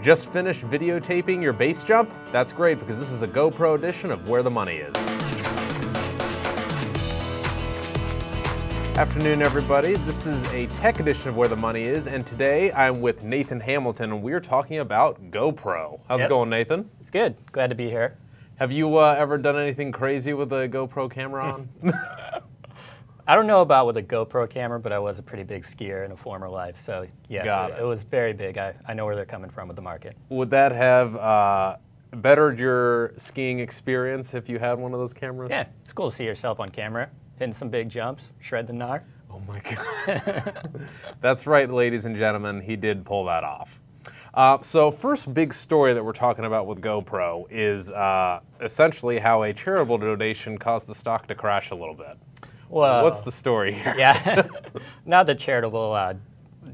Just finished videotaping your base jump? That's great because this is a GoPro edition of Where the Money Is. Afternoon, everybody. This is a tech edition of Where the Money Is, and today I'm with Nathan Hamilton, and we're talking about GoPro. How's it going, Nathan? It's good. Glad to be here. Have you uh, ever done anything crazy with a GoPro camera on? I don't know about with a GoPro camera, but I was a pretty big skier in a former life. So, yes, it, it. it was very big. I, I know where they're coming from with the market. Would that have uh, bettered your skiing experience if you had one of those cameras? Yeah, it's cool to see yourself on camera, hitting some big jumps, shred the gnar. Oh my God. That's right, ladies and gentlemen, he did pull that off. Uh, so, first big story that we're talking about with GoPro is uh, essentially how a charitable donation caused the stock to crash a little bit. Well, What's the story here? yeah, not the charitable, uh,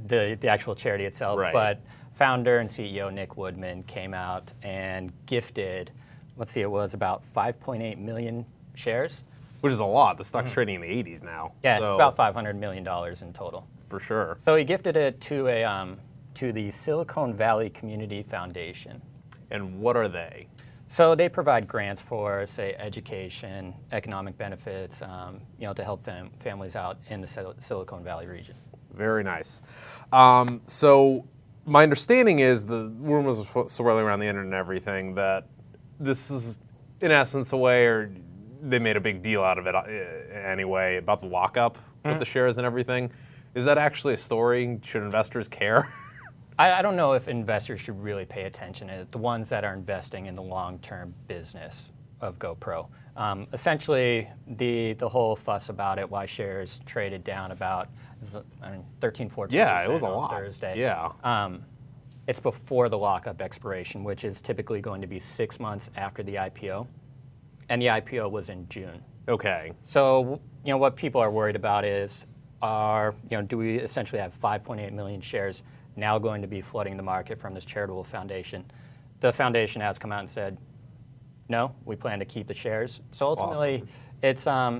the the actual charity itself, Right. but founder and CEO Nick Woodman came out and gifted. Let's see, it was about 5.8 million shares. Which is a lot. The stock's trading in the 80s now. Yeah, so, it's about 500 million dollars in total. For sure. So he gifted it to a um, to the Silicon Valley Community Foundation. And what are they? So they provide grants for, say, education, economic benefits, um, you know, to help fam- families out in the Sil- Silicon Valley region. Very nice. Um, so, my understanding is the rumors are swirling around the internet and everything that this is, in essence, a way, or they made a big deal out of it uh, anyway, about the lockup with the shares and everything. Is that actually a story? Should investors care? I, I don't know if investors should really pay attention to it, the ones that are investing in the long-term business of GoPro. Um, essentially, the the whole fuss about it, why shares traded down about I mean, 13, 14 yeah, it was a lot. Thursday. Yeah. Um, it's before the lockup expiration, which is typically going to be six months after the IPO, and the IPO was in June. okay. So, you know, what people are worried about is, are you know, do we essentially have 5.8 million shares now going to be flooding the market from this charitable foundation? The foundation has come out and said, no, we plan to keep the shares. So ultimately, Awesome. it's um,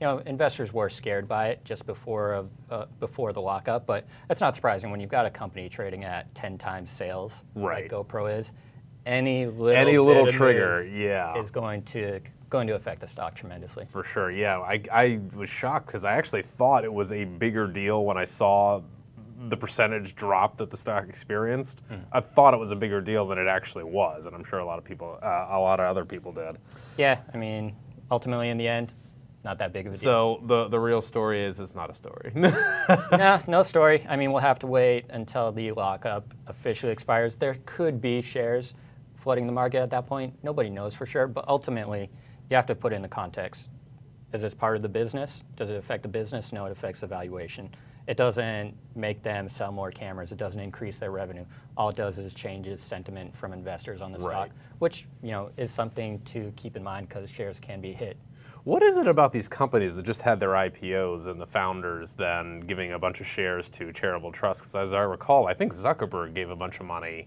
you know, investors were scared by it just before of, uh, before the lockup, but that's not surprising when you've got a company trading at 10 times sales, Right. like GoPro is. Any little Any little trigger, yeah. is going to going to affect the stock tremendously. For sure, yeah. I, I was shocked because I actually thought it was a bigger deal when I saw the percentage drop that the stock experienced. I thought it was a bigger deal than it actually was, and I'm sure a lot of people, uh, a lot of other people did. Yeah, I mean, ultimately in the end, not that big of a deal. So the the real story is it's not a story. nah, no story. I mean, we'll have to wait until the lockup officially expires. There could be shares flooding the market at that point. Nobody knows for sure, but ultimately, you have to put it in the context. Is this part of the business? Does it affect the business? No, it affects the valuation. It doesn't make them sell more cameras. It doesn't increase their revenue. All it does is changes sentiment from investors on the Right. stock, which you know is something to keep in mind because shares can be hit. what is it about these companies that just had their IPOs and the founders then giving a bunch of shares to charitable trusts? as I recall, I think Zuckerberg gave a bunch of money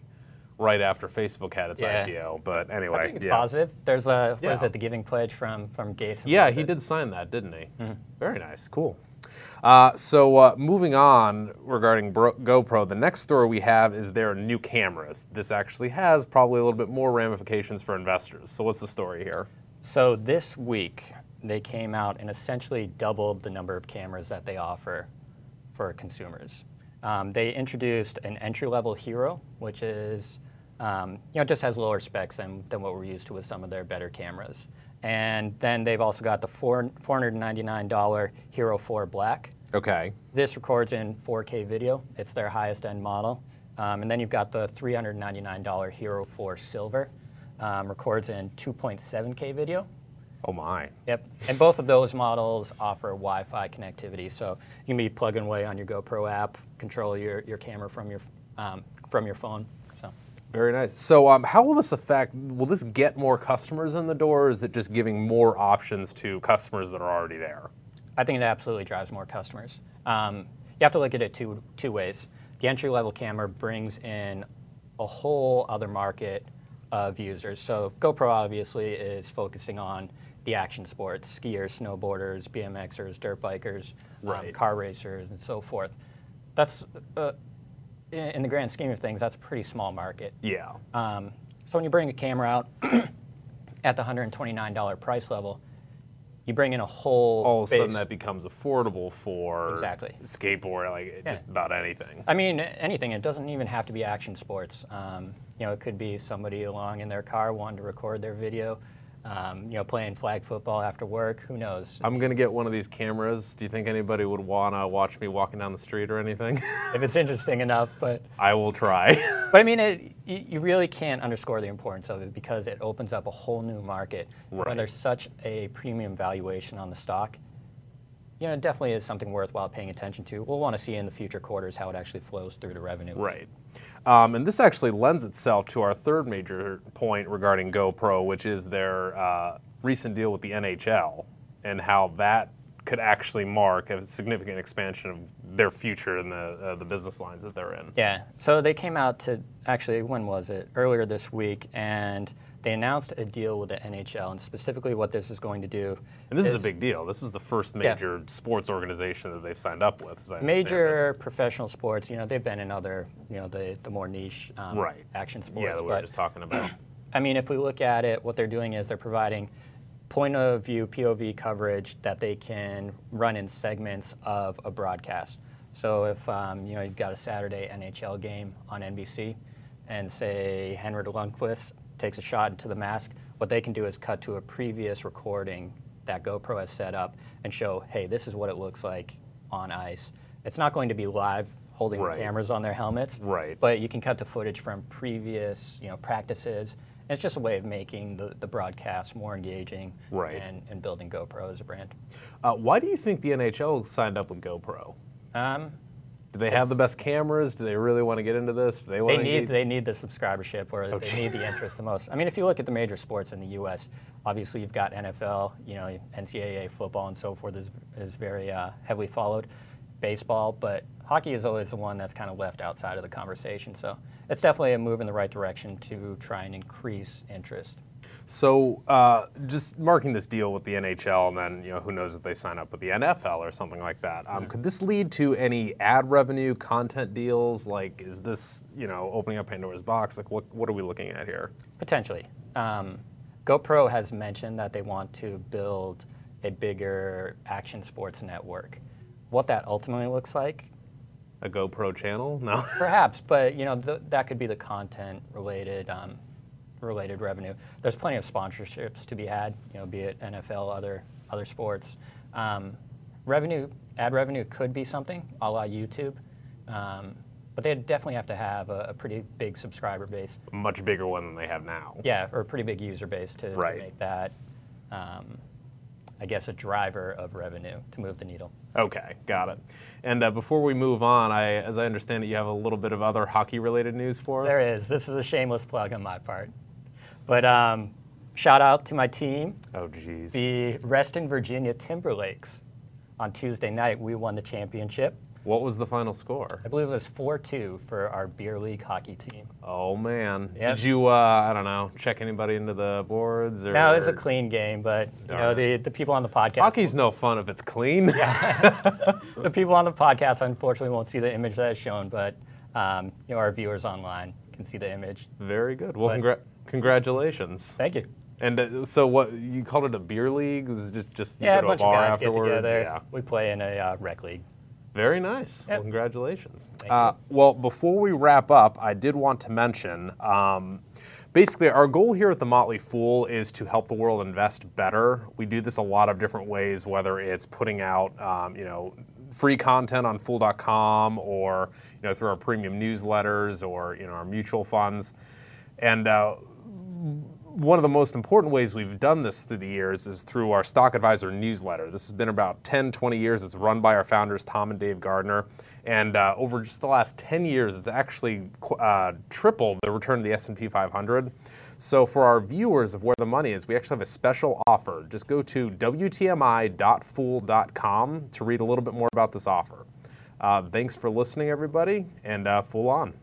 right after Facebook had its Yeah. IPO. But anyway, I think it's yeah. positive. There's a what is Yeah. it? The Giving Pledge from from Gates. Yeah, Buffett. he did sign that, didn't he? Mm-hmm. Very nice, cool. Uh, so uh, moving on regarding Bro- GoPro, the next story we have is their new cameras. This actually has probably a little bit more ramifications for investors. So what's the story here? So this week they came out and essentially doubled the number of cameras that they offer for consumers. Um, they introduced an entry-level Hero, which is um, you know just has lower specs than, than what we're used to with some of their better cameras. And then they've also got the four, $499 Hero 4 Black. Okay. This records in 4K video. It's their highest end model. Um, and then you've got the $399 Hero 4 Silver. Um, records in 2.7K video. Oh my. Yep. And both of those models offer Wi-Fi connectivity, so you can be plugging away on your GoPro app, control your, your camera from your um, from your phone. Very nice. So um, how will this affect? Will this get more customers in the door? Or is it just giving more options to customers that are already there? I think it absolutely drives more customers. Um, you have to look at it two two ways. The entry level camera brings in a whole other market of users. So GoPro obviously is focusing on the action sports, skiers, snowboarders, BMXers, dirt bikers, um, car racers, and so forth. That's uh, in the grand scheme of things, that's a pretty small market. Yeah. Um, so when you bring a camera out at the $129 price level, you bring in a whole. All of a sudden, that becomes affordable for Exactly. skateboard, like Yeah. just about anything. I mean, anything. It doesn't even have to be action sports. Um, you know, it could be somebody along in their car wanting to record their video. Um, you know, playing flag football after work. Who knows? I'm gonna get one of these cameras. Do you think anybody would wanna watch me walking down the street or anything? if it's interesting enough, but I will try. but I mean, it, you, really can't underscore the importance of it because it opens up a whole new market. Right. When there's such a premium valuation on the stock, you know, it definitely is something worthwhile paying attention to. We'll want to see in the future quarters how it actually flows through to revenue. Right. Um, and this actually lends itself to our third major point regarding GoPro, which is their uh, recent deal with the NHL and how that could actually mark a significant expansion of their future in the, uh, the business lines that they're in. Yeah. So they came out to actually when was it? Earlier this week, and they announced a deal with the NHL, and specifically what this is going to do. And this is a big deal. This is the first Yeah. major sports organization that they've signed up with. Major professional sports, you know, they've been in other, you know, the, the more niche um, Right. action sports. Yeah, that we were just talking about. I mean, if we look at it, what they're doing is they're providing point of view POV coverage that they can run in segments of a broadcast. So if um, you know you've got a Saturday NHL game on NBC, and say Henrik Lundqvist takes a shot into the mask, what they can do is cut to a previous recording that GoPro has set up and show, hey, this is what it looks like on ice. It's not going to be live holding Right. the cameras on their helmets, Right. but you can cut to footage from previous, you know, practices. And it's just a way of making the, the broadcast more engaging Right. and, and building GoPro as a brand. Uh, why do you think the NHL signed up with GoPro? Um, Do they have the best cameras? Do they really want to get into this? Do they they want to need they need the subscribership or Okay. they need the interest the most. I mean, if you look at the major sports in the U.S., obviously you've got NFL, you know, NCAA football and so forth is is very uh, heavily followed. Baseball, but hockey is always the one that's kind of left outside of the conversation. So it's definitely a move in the right direction to try and increase interest. So, uh, just marking this deal with the NHL, and then you know who knows if they sign up with the NFL or something like that. Um, Could this lead to any ad revenue, content deals? Like, is this you know opening up Pandora's box? Like, what what are we looking at here? Potentially. Um, GoPro has mentioned that they want to build a bigger action sports network. What that ultimately looks like, A GoPro channel? No. perhaps, but you know th- that could be the content related um, related revenue. There's plenty of sponsorships to be had, you know, be it NFL, other other sports. Um, revenue, ad revenue could be something a la YouTube, um, but they definitely have to have a, a pretty big subscriber base. A much bigger one than they have now. Yeah, or a pretty big user base to, to make that, um, I guess, a driver of revenue to move the needle. Okay, got it. And uh, before we move on, I, as I understand it, you have a little bit of other hockey-related news for us. There is. This is a shameless plug on my part. But um, shout out to my team, Oh, geez. the Reston, Virginia Timberlakes. On Tuesday night, we won the championship. What was the final score? I believe it was 4 2 for our beer league hockey team. Oh man. Yep. Did you? Uh, I don't know. Check anybody into the boards or? Now, it was a clean game, but you know, the, the people on the podcast. Hockey's no fun if it's clean. the people on the podcast unfortunately won't see the image that is shown, but um, you know, our viewers online can see the image. Very good. Well, But- congra- congratulations. Thank you. And uh, so, what you called it a beer league? Was it just just Yeah, a bunch a of guys afterward? get together. Yeah. We play in a uh, rec league. Very nice. Well, congratulations. Uh, well, before we wrap up, I did want to mention. Um, Basically, our goal here at the Motley Fool is to help the world invest better. We do this a lot of different ways, whether it's putting out, um, you know, free content on Fool.com, or you know, through our premium newsletters, or you know, our mutual funds. And uh, one of the most important ways we've done this through the years is through our Stock Advisor newsletter. This has been about 10, 20 years. It's run by our founders, Tom and Dave Gardner. And uh, over just the last 10 years, it's actually uh, tripled the return of the S&P 500. So for our viewers of where the money is, we actually have a special offer. Just go to WTMI.fool.com to read a little bit more about this offer. Uh, thanks for listening, everybody, and uh, Fool on.